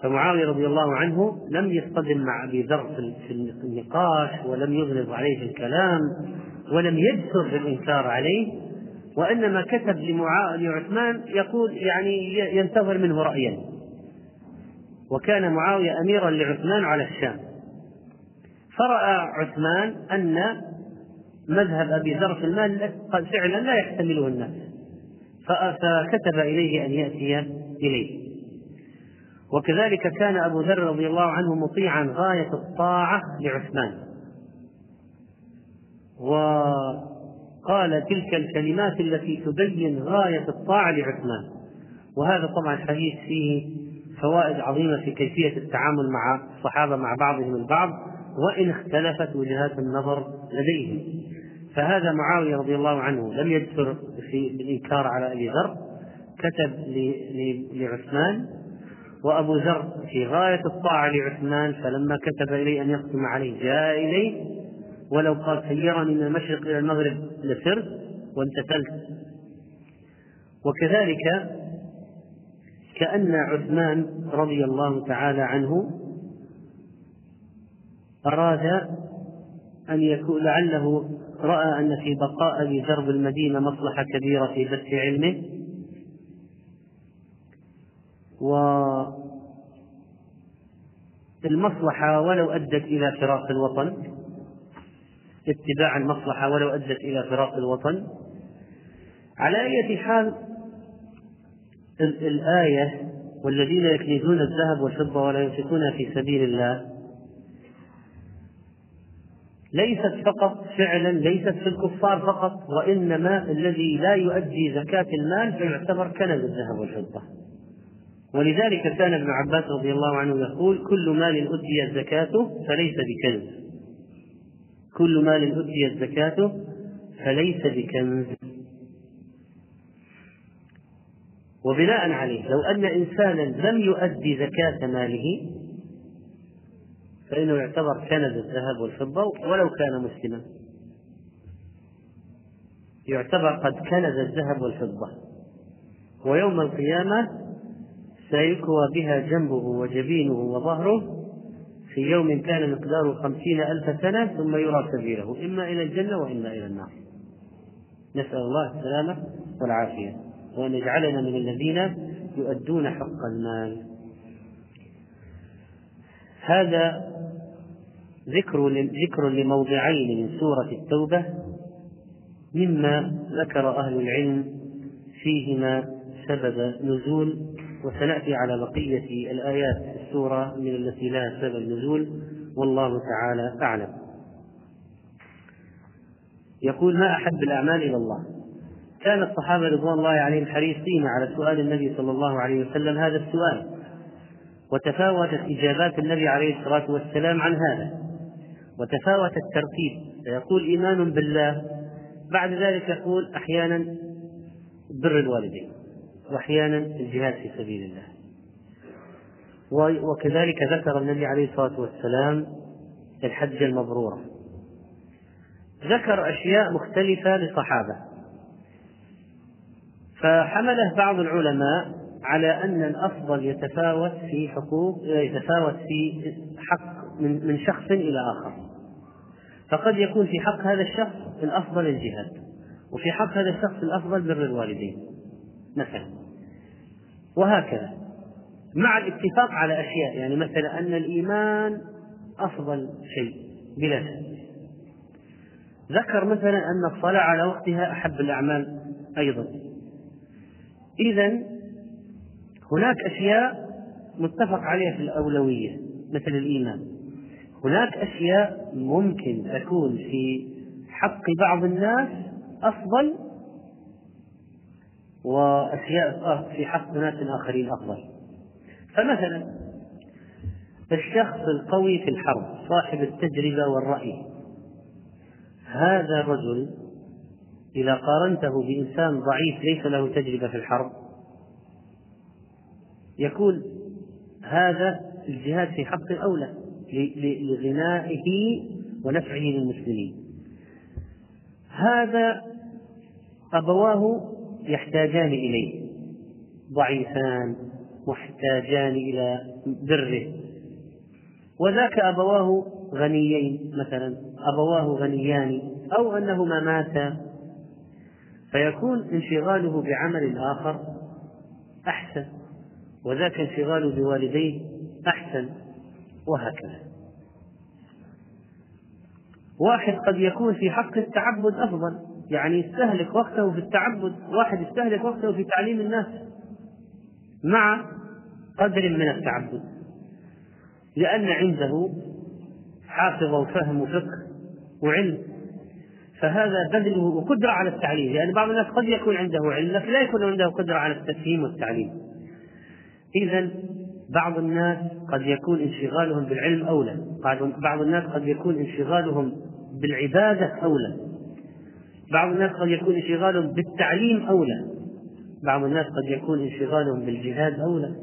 فمعاوية رضي الله عنه لم يصطدم مع أبي ذر في النقاش ولم يغلظ عليه في الكلام ولم يجسر بالإنكار عليه وإنما كتب لعثمان يقول يعني ينتظر منه رأيا. وكان معاوية أميرا لعثمان على الشام. فرأى عثمان أن مذهب أبي ذر في المال فعلا لا يحتمله الناس. فكتب إليه أن يأتي إليه. وكذلك كان أبو ذر رضي الله عنه مطيعا غاية الطاعة لعثمان. وقال تلك الكلمات التي تبين غاية الطاعة لعثمان. وهذا طبعا حديث فيه فوائد عظيمة في كيفية التعامل مع الصحابة مع بعضهم البعض وإن اختلفت وجهات النظر لديهم. فهذا معاوية رضي الله عنه لم يذكر في الإنكار على أبي ذر كتب لعثمان وأبو ذر في غاية الطاعة لعثمان فلما كتب إليه أن يقسم عليه جاء إليه ولو قال سيرني من المشرق إلى المغرب لسرت وامتثلت. وكذلك كأن عثمان رضي الله تعالى عنه أراد أن يكون لعله رأى أن في بقاء لدرب المدينة مصلحة كبيرة في بث علمه والمصلحة ولو أدت إلى فراق الوطن اتباع المصلحة ولو أدت إلى فراق الوطن. على أية حال الآية والذين يكنزون الذهب والفضة ولا ينفقونها في سبيل الله ليست فقط فعلا ليست في الكفار فقط وإنما الذي لا يؤدي زكاة المال فيعتبر كنز الذهب والفضة. ولذلك كان ابن عباس رضي الله عنه يقول كل مال أدي زكاته فليس بكنز. كل مال أدي زكاته فليس بكنز. وبناء عليه لو أن إنسانا لم يؤدي زكاة ماله فإنه يعتبر كنز الذهب والفضة ولو كان مسلما. يعتبر قد كنز الذهب والفضة. ويوم القيامة سيكوى بها جنبه وجبينه وظهره في يوم كان مقداره خمسين ألف سنة ثم يرى سبيله إما إلى الجنة وإما إلى النار. نسأل الله السلامة والعافية وأن يجعلنا من الذين يؤدون حق المال. هذا ذكر ذكر لموضعين من سورة التوبة مما ذكر أهل العلم فيهما سبب نزول وسنأتي على بقية الآيات في السورة من التي لها سبب نزول والله تعالى أعلم. يقول ما أحب الأعمال إلى الله؟ كان الصحابة رضوان الله عليهم حريصين على سؤال النبي صلى الله عليه وسلم هذا السؤال وتفاوتت إجابات النبي عليه الصلاة والسلام عن هذا وتفاوت الترتيب. فيقول إيمان بالله. بعد ذلك يقول أحيانا بر الوالدين. وأحيانا الجهاد في سبيل الله. وكذلك ذكر النبي عليه الصلاة والسلام الحج المبرورة ذكر أشياء مختلفة لصحابة فحمله بعض العلماء على أن الأفضل يتفاوت في حقوق يتفاوت في حق من من شخص إلى آخر. فقد يكون في حق هذا الشخص الأفضل الجهاد وفي حق هذا الشخص الأفضل بر الوالدين مثلا. وهكذا. مع الاتفاق على أشياء يعني مثلا أن الإيمان أفضل شيء بلا شك. ذكر مثلا أن الصلاة على وقتها أحب الأعمال أيضا. إذا هناك أشياء متفق عليها في الأولوية مثل الإيمان. هناك أشياء ممكن تكون في حق بعض الناس أفضل وأشياء في حق ناس آخرين أفضل. فمثلا الشخص القوي في الحرب صاحب التجربة والرأي. هذا الرجل إذا قارنته بإنسان ضعيف ليس له تجربة في الحرب يكون هذا الجهاد في حق أولى لغنائه ونفعه للمسلمين. هذا أبواه يحتاجان إليه. ضعيفان محتاجان إلى بره. وذاك أبواه غنيين مثلا أبواه غنيان أو أنهما ماتا. فيكون انشغاله بعمل آخر أحسن وذاك انشغاله بوالديه أحسن وهكذا. واحد قد يكون في حق التعبد أفضل. يعني يستهلك وقته في التعبد واحد يستهلك وقته في تعليم الناس مع قدر من التعبد. لأن عنده حافظ وفهم وفقه وعلم فهذا بذله وقدرة على التعليم. لأن يعني بعض الناس قد يكون عنده علم لكن لا يكون عنده قدرة على التفهيم والتعليم. إذا بعض الناس قد يكون انشغالهم بالعلم أولى. بعض الناس قد يكون انشغالهم بالعبادة أولى. بعض الناس قد يكون انشغالهم بالتعليم أولى. بعض الناس قد يكون انشغالهم بالجهاد أولى.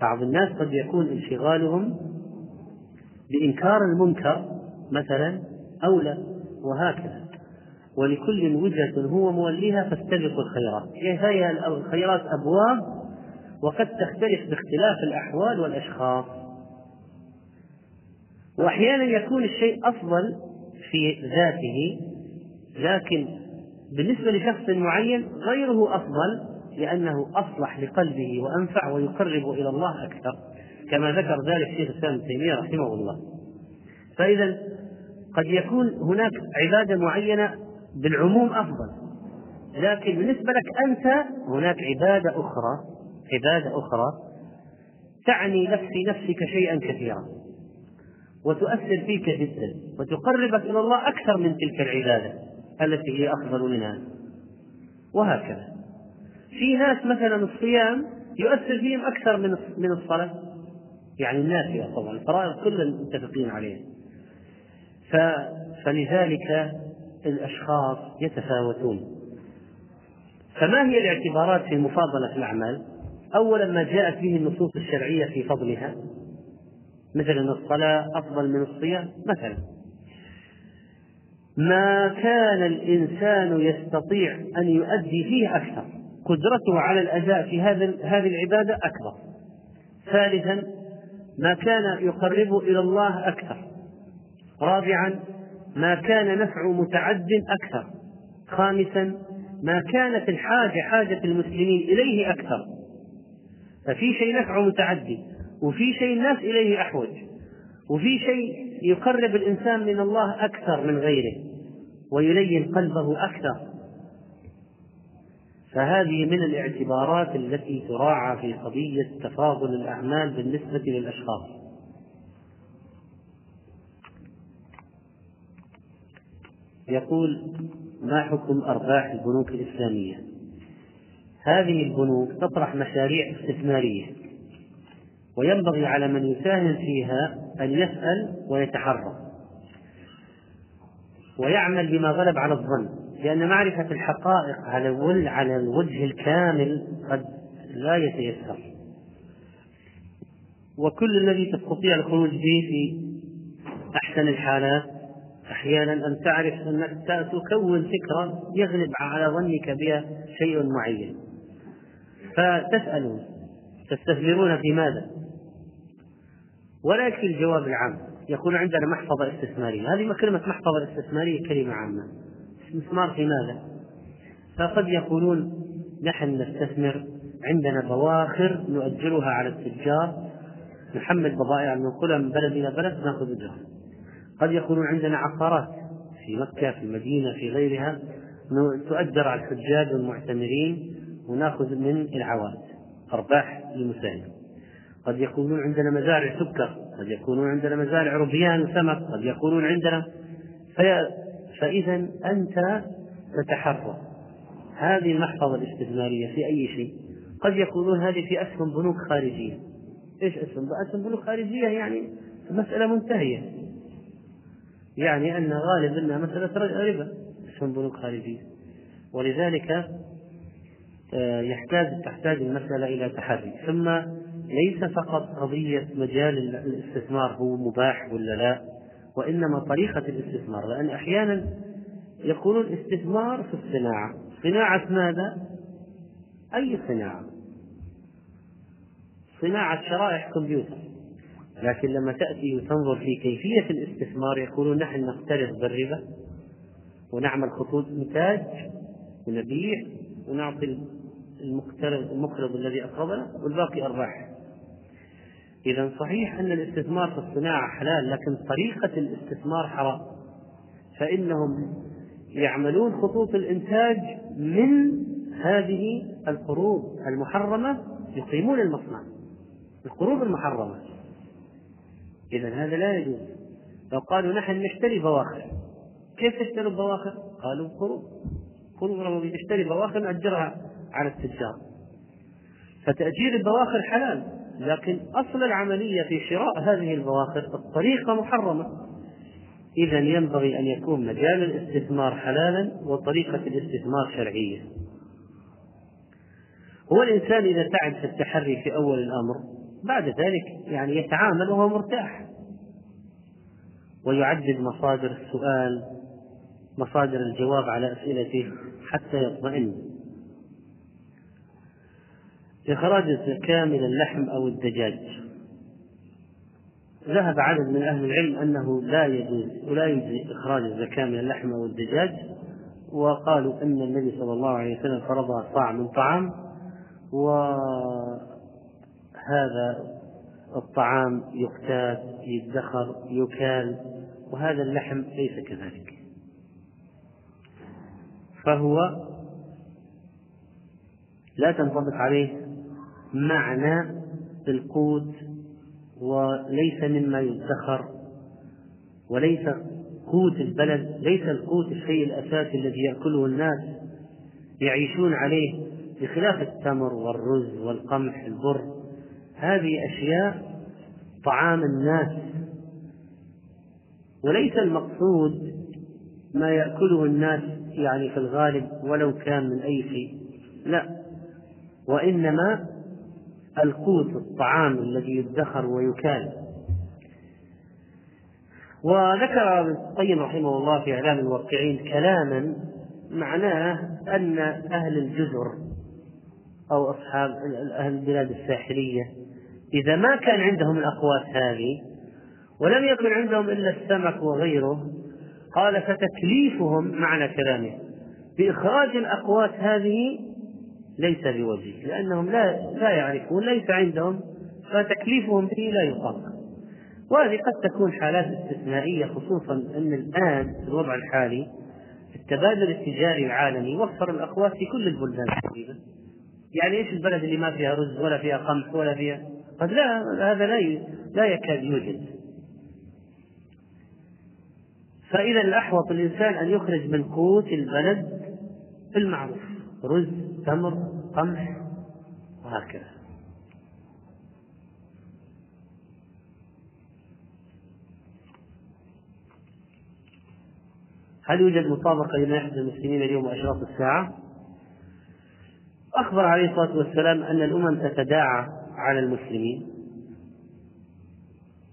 بعض الناس قد يكون انشغالهم بإنكار المنكر مثلا أولى وهكذا. ولكل وجهة هو موليها فاستبقوا الخيرات. هي الخيرات أبواب وقد تختلف باختلاف الأحوال والأشخاص. وأحيانا يكون الشيء أفضل في ذاته لكن بالنسبة لشخص معين غيره أفضل لأنه أصلح لقلبه وأنفع ويقرب إلى الله أكثر كما ذكر ذلك شيخ الإسلام ابن تيمية رحمه الله. فإذا قد يكون هناك عبادة معينة بالعموم أفضل لكن بالنسبة لك أنت هناك عبادة أخرى عبادة أخرى تعني لك في نفسك شيئا كثيرا وتؤثر فيك جدا وتقربك إلى الله أكثر من تلك العبادة. التي هي أفضل منها. وهكذا. في ناس مثلا الصيام يؤثر فيهم أكثر من من الصلاة. يعني النافلة طبعا الفرائض كلها متفقين عليها. فلذلك الأشخاص يتفاوتون. فما هي الاعتبارات في مفاضلة الأعمال؟ أولا ما جاءت به النصوص الشرعية في فضلها. مثل أن الصلاة أفضل من الصيام مثلا. ما كان الإنسان يستطيع أن يؤدي فيه أكثر. قدرته على الأداء في هذا هذه العبادة أكبر. ثالثا ما كان يقربه إلى الله أكثر. رابعا ما كان نفع متعد أكثر. خامسا ما كانت الحاجة حاجة المسلمين إليه أكثر. ففي شيء نفع متعدي وفي شيء الناس إليه أحوج وفي شيء يقرب الإنسان من الله أكثر من غيره ويلين قلبه أكثر. فهذه من الاعتبارات التي تراعى في قضية تفاضل الأعمال بالنسبة للأشخاص. يقول ما حكم أرباح البنوك الإسلامية؟ هذه البنوك تطرح مشاريع استثمارية وينبغي على من يساهم فيها أن يسأل ويتحرى. ويعمل بما غلب على الظن. لأن معرفة الحقائق على على الوجه الكامل قد لا يتيسر. وكل الذي تستطيع الخروج به في أحسن الحالات أحيانا أن تعرف أنك تكون فكرة يغلب على ظنك بها شيء معين. فتسألون. تستثمرون في ماذا؟ ولا يكفي الجواب العام. يكون عندنا محفظة استثمارية. هذه كلمة محفظة استثمارية كلمة عامة. استثمار في ماذا؟ فقد يقولون نحن نستثمر عندنا بواخر نؤجرها على التجار. نحمل بضائع ننقلها من بلد إلى بلد نأخذ أجرها قد يكونون عندنا عقارات في مكة في المدينة في غيرها تؤجر على الحجاج والمعتمرين ونأخذ من العوائد أرباح للمساهم قد يكونون عندنا مزارع سكر قد يكونون عندنا مزارع ربيان وسمك قد يكونون عندنا في... فإذا أنت تتحرى هذه المحفظة الاستثمارية في أي شيء؟ قد يكونون هذه في أسهم بنوك خارجية. إيش أسهم؟ أسهم بنوك خارجية يعني مسألة منتهية. يعني أن غالب أنها مسألة ربا. أسهم بنوك خارجية. ولذلك آه، يحتاج تحتاج المسألة إلى تحري. ثم ليس فقط قضية مجال الاستثمار هو مباح ولا لا وإنما طريقة الاستثمار لأن أحيانا يقولون استثمار في الصناعة. صناعة ماذا؟ أي صناعة؟ صناعة شرائح كمبيوتر. لكن لما تأتي وتنظر في كيفية الاستثمار يقولون نحن نقترض بالربا ونعمل خطوط إنتاج ونبيع ونعطي المقترض المقرض الذي أقرضنا والباقي أرباح. إذا صحيح أن الاستثمار في الصناعة حلال لكن طريقة الاستثمار حرام. فإنهم يعملون خطوط الإنتاج من هذه القروض المحرمة يقيمون المصنع. القروض المحرمة. إذا هذا لا يجوز. لو قالوا نحن نشتري بواخر. كيف تشتروا بواخر؟ قالوا قروض. قروض نشتري بواخر نأجرها على التجار. فتأجير البواخر حلال. لكن أصل العملية في شراء هذه البواخر الطريقة محرمة. إذا ينبغي أن يكون مجال الاستثمار حلالا وطريقة الاستثمار شرعية. هو الإنسان إذا تعب في التحري في أول الأمر بعد ذلك يعني يتعامل وهو مرتاح. ويعدد مصادر السؤال مصادر الجواب على أسئلته حتى يطمئن. إخراج الزكاة من اللحم أو الدجاج. ذهب عدد من أهل العلم أنه لا يجوز ولا يجزي إخراج الزكاة من اللحم والدجاج وقالوا أن النبي صلى الله عليه وسلم فرضها صاع من طعام وهذا الطعام يقتات يدخر يكال وهذا اللحم ليس كذلك. فهو لا تنطبق عليه معنى القوت وليس مما يدخر وليس قوت البلد ليس القوت الشيء الأساسي الذي يأكله الناس يعيشون عليه بخلاف التمر والرز والقمح البر. هذه أشياء طعام الناس. وليس المقصود ما يأكله الناس يعني في الغالب ولو كان من أي شيء لا. وإنما القوت الطعام الذي يدخر ويكال. وذكر ابن القيم رحمه الله في إعلام الواقعين كلاما معناه أن أهل الجزر أو أصحاب أهل البلاد الساحلية إذا ما كان عندهم الأقوات هذه ولم يكن عندهم إلا السمك وغيره قال فتكليفهم معنى كلامه. بإخراج الأقوات هذه ليس بوجه لأنهم لا لا يعرفون ليس عندهم فتكليفهم به لا يطاق. وهذه قد تكون حالات استثنائية خصوصا أن الآن في الوضع الحالي التبادل التجاري العالمي وفر الأقوات في كل البلدان تقريبا. يعني إيش البلد اللي ما فيها رز ولا فيها قمح ولا فيها؟ قد لا هذا لا لا يكاد يوجد. فإذا الأحوط الإنسان أن يخرج من قوت البلد المعروف رز تمر قمح وهكذا. هل يوجد مطابقة لما يحدث المسلمين اليوم وأشراط الساعة؟ أخبر عليه الصلاة والسلام أن الأمم تتداعى على المسلمين.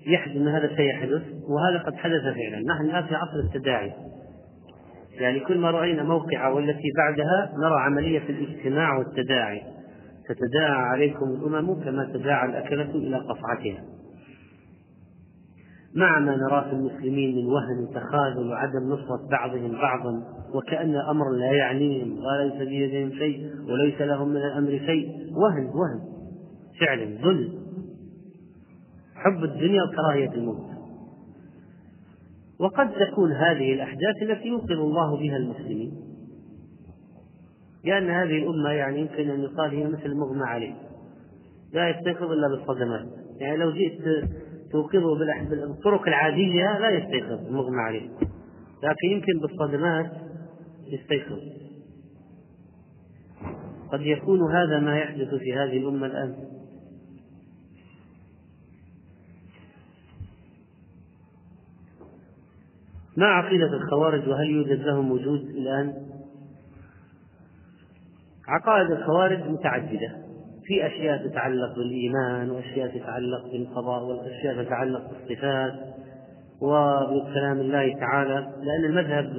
يحدث أن هذا سيحدث وهذا قد حدث فعلا. نحن الآن في عصر التداعي. يعني كل ما رأينا موقعة والتي بعدها نرى عملية الاجتماع والتداعي. تتداعى عليكم الأمم كما تداعى الأكلة إلى قصعتها مع ما نراه في المسلمين من وهن وتخاذل وعدم نصرة بعضهم بعضا وكأن أمر لا يعنيهم وليس بيدهم شيء وليس لهم من الأمر شيء. وهن وهن. فعلا ذل حب الدنيا وكراهية الموت. وقد تكون هذه الأحداث التي ينقذ الله بها المسلمين. لأن هذه الأمة يعني يمكن أن يقال هي مثل مغمى عليه لا يستيقظ إلا بالصدمات. يعني لو جئت توقظه بالطرق العادية لا يستيقظ مغمى عليه لكن يمكن بالصدمات يستيقظ. قد يكون هذا ما يحدث في هذه الأمة الآن. ما عقيدة الخوارج وهل يوجد لهم وجود الآن؟ عقائد الخوارج متعددة. في أشياء تتعلق بالإيمان وأشياء تتعلق بالقضاء وأشياء تتعلق بالصفات وبكلام الله تعالى لأن المذهب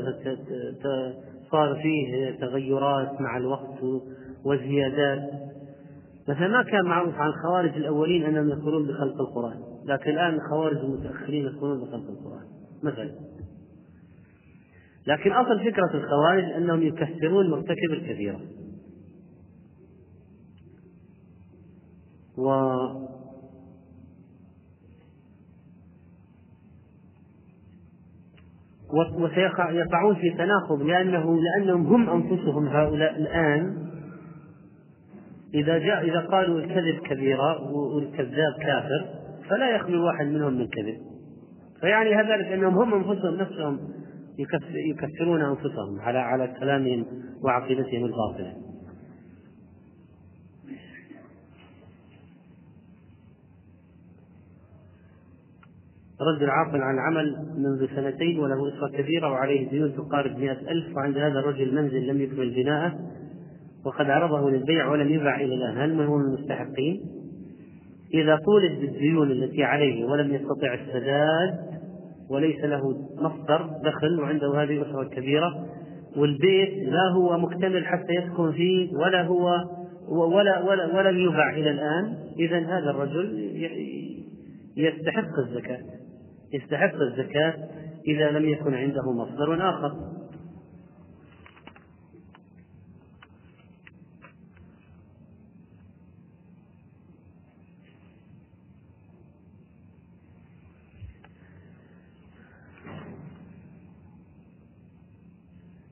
صار فيه تغيرات مع الوقت وزيادات مثلا ما كان معروف عن الخوارج الأولين أنهم يقولون بخلق القرآن لكن الآن الخوارج المتأخرين يقولون بخلق القرآن مثلا. لكن أصل فكرة الخوارج أنهم يكفرون مرتكب الكبيرة و وسيقعون في تناقض لأنه لأنهم هم أنفسهم هؤلاء الآن. إذا جاء إذا قالوا الكذب كبيرة والكذاب كافر فلا يخلو واحد منهم من كذب. فيعني ذلك أنهم هم أنفسهم نفسهم يكفرون أنفسهم على على كلامهم وعقيدتهم الباطلة رجل عاقل عن عمل منذ سنتين وله أسرة كبيرة وعليه ديون تقارب مئة ألف وعند هذا الرجل منزل لم يكمل بناءه وقد عرضه للبيع ولم يباع إلى الآن هل من هو من المستحقين؟ إذا طولت بالديون التي عليه ولم يستطع السداد وليس له مصدر دخل وعنده هذه الأسرة الكبيرة والبيت لا هو مكتمل حتى يسكن فيه ولا هو ولا ولا ولم يباع إلى الآن. إذا هذا الرجل يستحق الزكاة يستحق الزكاة إذا لم يكن عنده مصدر آخر.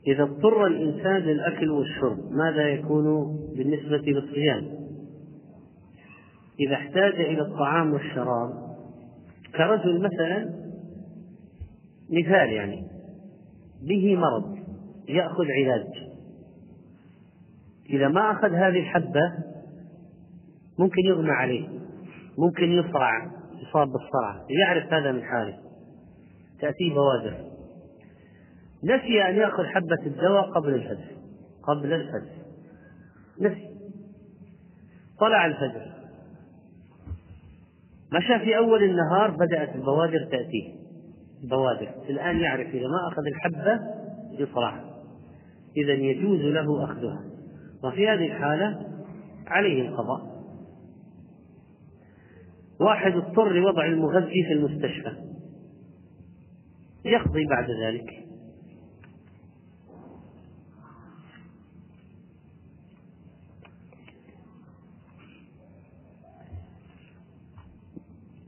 إذا اضطر الإنسان للأكل والشرب ماذا يكون بالنسبة للصيام؟ إذا احتاج إلى الطعام والشراب كرجل مثلا مثال يعني به مرض يأخذ علاج إذا ما أخذ هذه الحبة ممكن يغمى عليه ممكن يصرع يصاب بالصرع يعرف هذا من حاله تأتيه بوادر نسي أن يأخذ حبة الدواء قبل الفجر. قبل الفجر. نسي. طلع الفجر. مشى في أول النهار بدأت البوادر تأتيه بوادر الآن يعرف إذا ما أخذ الحبة يصرع. إذا يجوز له أخذها. وفي هذه الحالة عليه القضاء. واحد اضطر لوضع المغذي في المستشفى. يقضي بعد ذلك.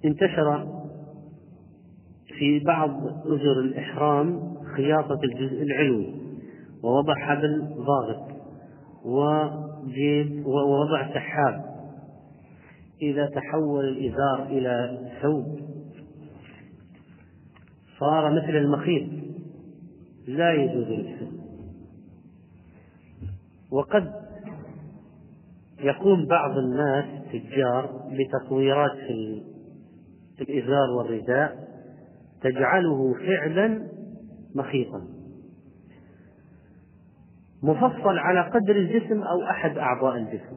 انتشر في بعض أجر الإحرام خياطة الجزء العلوي ووضع حبل ضاغط وجيب ووضع سحاب. إذا تحول الإزار إلى ثوب صار مثل المخيط لا يجوز لبسه وقد يقوم بعض الناس تجار بتطويرات في الإزار والرداء تجعله فعلا مخيطا. مفصل على قدر الجسم أو أحد أعضاء الجسم.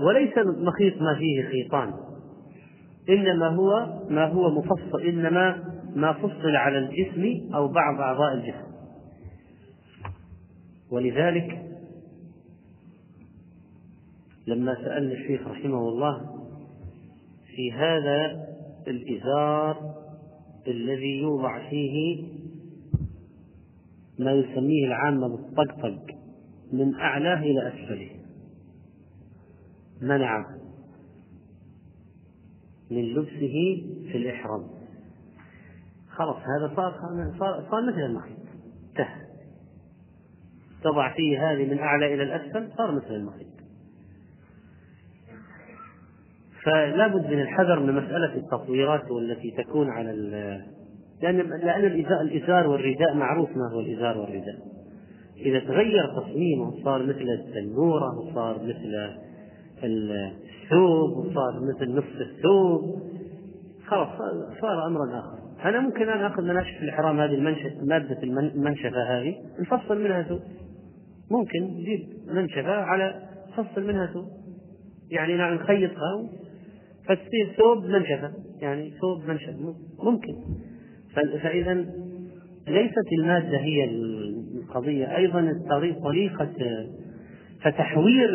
وليس المخيط ما فيه خيطان. إنما هو ما هو مفصل إنما ما فصل على الجسم أو بعض أعضاء الجسم. ولذلك لما سألنا الشيخ رحمه الله في هذا الإزار الذي يوضع فيه ما يسميه العامة بالطقطق من أعلاه إلى أسفله. منع من لبسه في الإحرام. خلاص هذا صار صار, صار مثل المخيط ته تضع فيه هذه من أعلى إلى الأسفل صار مثل المخيط فلا بد من الحذر من مسألة التطويرات والتي تكون على لأن لأن الإزار والرداء معروف ما هو الإزار والرداء. إذا تغير تصميمه صار مثل التنورة وصار مثل الثوب وصار مثل نصف الثوب خلاص صار أمرا آخر. أنا ممكن أن آخذ مناشف الإحرام هذه المنشفة مادة المنشفة هذه نفصل منها ثوب. ممكن نجيب منشفة على نفصل منها ثوب. يعني نخيطها فتصير ثوب منشفة. يعني ثوب منشفة. ممكن. فإذا ليست المادة هي القضية. أيضا طريقة فتحوير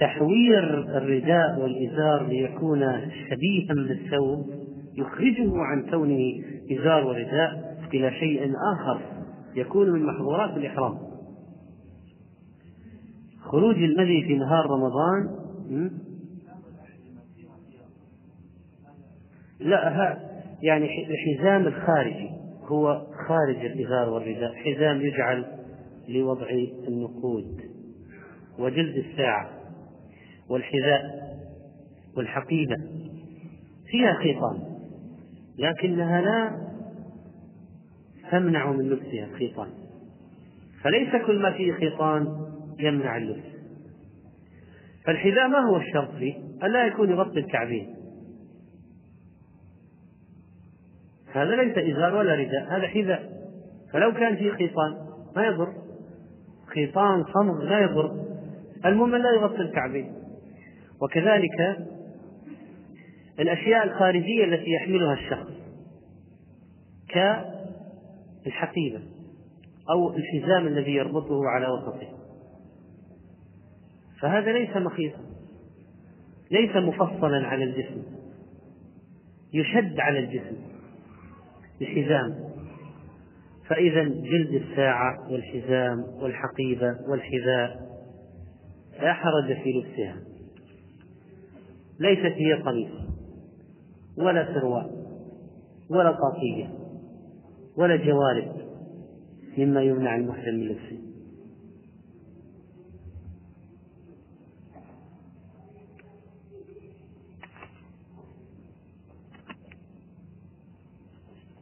تحوير الرداء والإزار ليكون شبيها بالثوب يخرجه عن كونه إزار ورداء إلى شيء آخر يكون من محظورات الإحرام. خروج المذي في نهار رمضان لا يعني الحزام الخارجي هو خارج الإزار والرداء. حزام يجعل لوضع النقود وجلد الساعة والحذاء والحقيبة فيها خيطان لكنها لا تمنع من لبسها الخيطان. فليس كل ما فيه خيطان يمنع اللبس. فالحذاء ما هو الشرط فيه؟ ألا يكون يغطي الكعبين. هذا ليس إزار ولا رداء هذا حذاء. فلو كان فيه خيطان ما يضر. خيطان صمغ لا يضر. المهم لا يغطي الكعبين. وكذلك الأشياء الخارجية التي يحملها الشخص كالحقيبة أو الحزام الذي يربطه على وسطه. فهذا ليس مخيطا ليس مفصلا على الجسم يشد على الجسم. بحزام فإذا جلد الساعة والحزام والحقيبة والحذاء لا حرج في لبسها. ليست هي قميص ولا سروال ولا طاقية ولا جوارب مما يمنع المحرم من لبسه.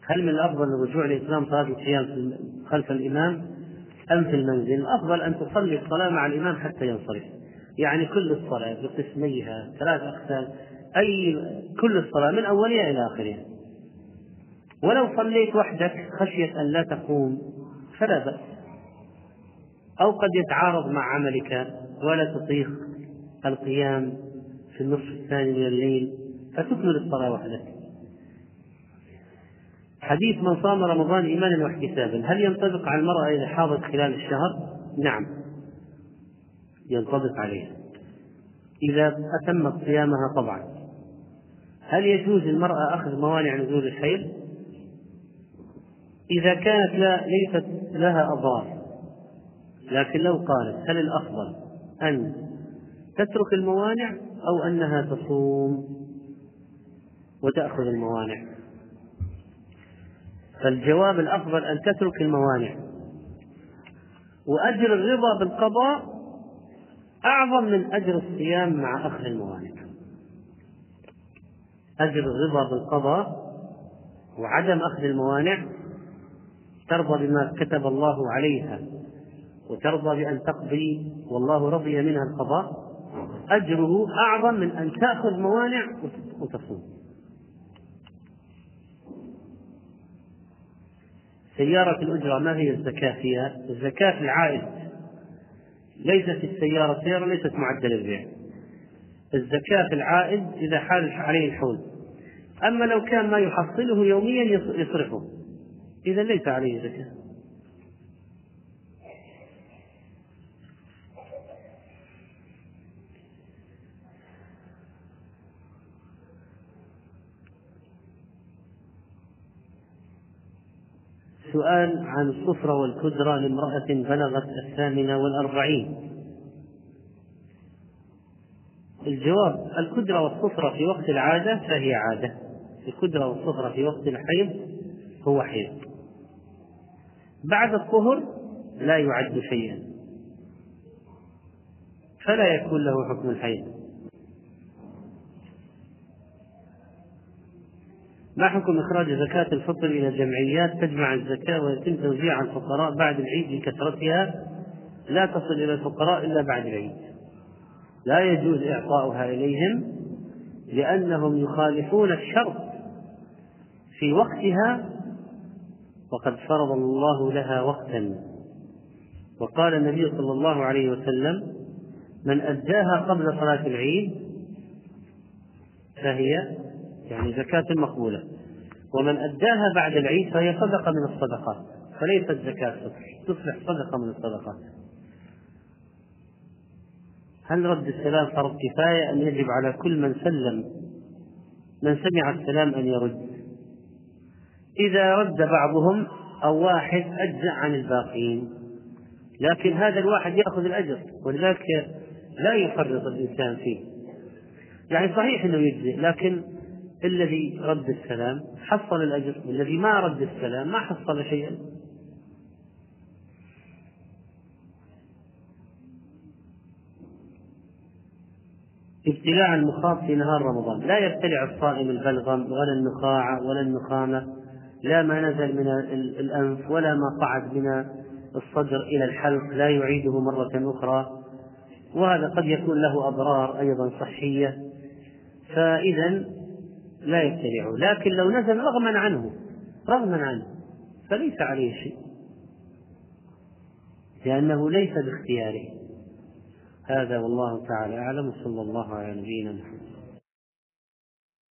هل من الأفضل الرجوع لإتمام صلاة القيام خلف الإمام أم في المنزل؟ الأفضل أن تصلي الصلاة مع الإمام حتى ينصرف. يعني كل الصلاة بقسميها ثلاث أقسام أي كل الصلاة من أولها إلى آخرها. ولو صليت وحدك خشية أن لا تقوم فلا بأس. أو قد يتعارض مع عملك ولا تطيق القيام في النصف الثاني من الليل فتكمل الصلاة وحدك. حديث من صام رمضان إيمانا واحتسابا هل ينطبق على المرأة إذا حاضت خلال الشهر؟ نعم. ينطبق عليها إذا أتمت صيامها طبعا. هل يجوز للمرأة أخذ موانع نزول الحيض؟ إذا كانت لا ليست لها أضرار. لكن لو قالت هل الأفضل أن تترك الموانع أو أنها تصوم وتأخذ الموانع؟ فالجواب الأفضل أن تترك الموانع. وأجر الرضا بالقضاء أعظم من أجر الصيام مع أخذ الموانع. أجر الرضا بالقضاء وعدم أخذ الموانع ترضى بما كتب الله عليها وترضى بأن تقضي والله رضي منها القضاء. أجره أعظم من أن تأخذ موانع وتصوم. سيارة الأجرة ما هي الزكاة فيها؟ الزكاة في العائد. ليست السيارة سيارة ليست معدل البيع. الزكاة في العائد إذا حال عليه الحول أما لو كان ما يحصله يوميا يصرفه. إذا ليس عليه زكاة. سؤال عن الصفرة والكدرة لامرأة بلغت الثامنة والأربعين. الجواب الكدرة والصفرة في وقت العادة فهي عادة. الكدرة والصفرة في وقت الحيض هو حيض. بعد الطهر لا يعد شيئا. فلا يكون له حكم الحيض. ما حكم إخراج زكاة الفطر إلى جمعيات تجمع الزكاة ويتم توزيعها على الفقراء بعد العيد لكثرتها. لا تصل إلى الفقراء إلا بعد العيد. لا يجوز إعطاؤها إليهم لأنهم يخالفون الشرط في وقتها. وقد فرض الله لها وقتا. وقال النبي صلى الله عليه وسلم من أداها قبل صلاة العيد فهي يعني زكاة مقبولة. ومن أداها بعد العيد فهي صدقة من الصدقات فليست زكاة تصبح صدقة من الصدقات. هل رد السلام فرض كفاية أم يجب على كل من سلم؟ من سمع السلام أن يرد. إذا رد بعضهم أو واحد أجزأ عن الباقين. لكن هذا الواحد يأخذ الأجر ولذلك لا يفرط الإنسان فيه. يعني صحيح أنه يجزئ لكن الذي رد السلام حصل الأجر. والذي ما رد السلام ما حصل شيئا. ابتلاع المخاض في نهار رمضان. لا يبتلع الصائم البلغم ولا النخاع ولا النخامة لا ما نزل من الأنف ولا ما صعد من الصدر إلى الحلق لا يعيده مرة أخرى. وهذا قد يكون له أضرار أيضا صحية. فإذا لا يبتلعه لكن لو نزل رغما عنه رغما عنه فليس عليه شيء. لأنه ليس باختياره. هذا والله تعالى أعلم صلى الله على نبينا محمد.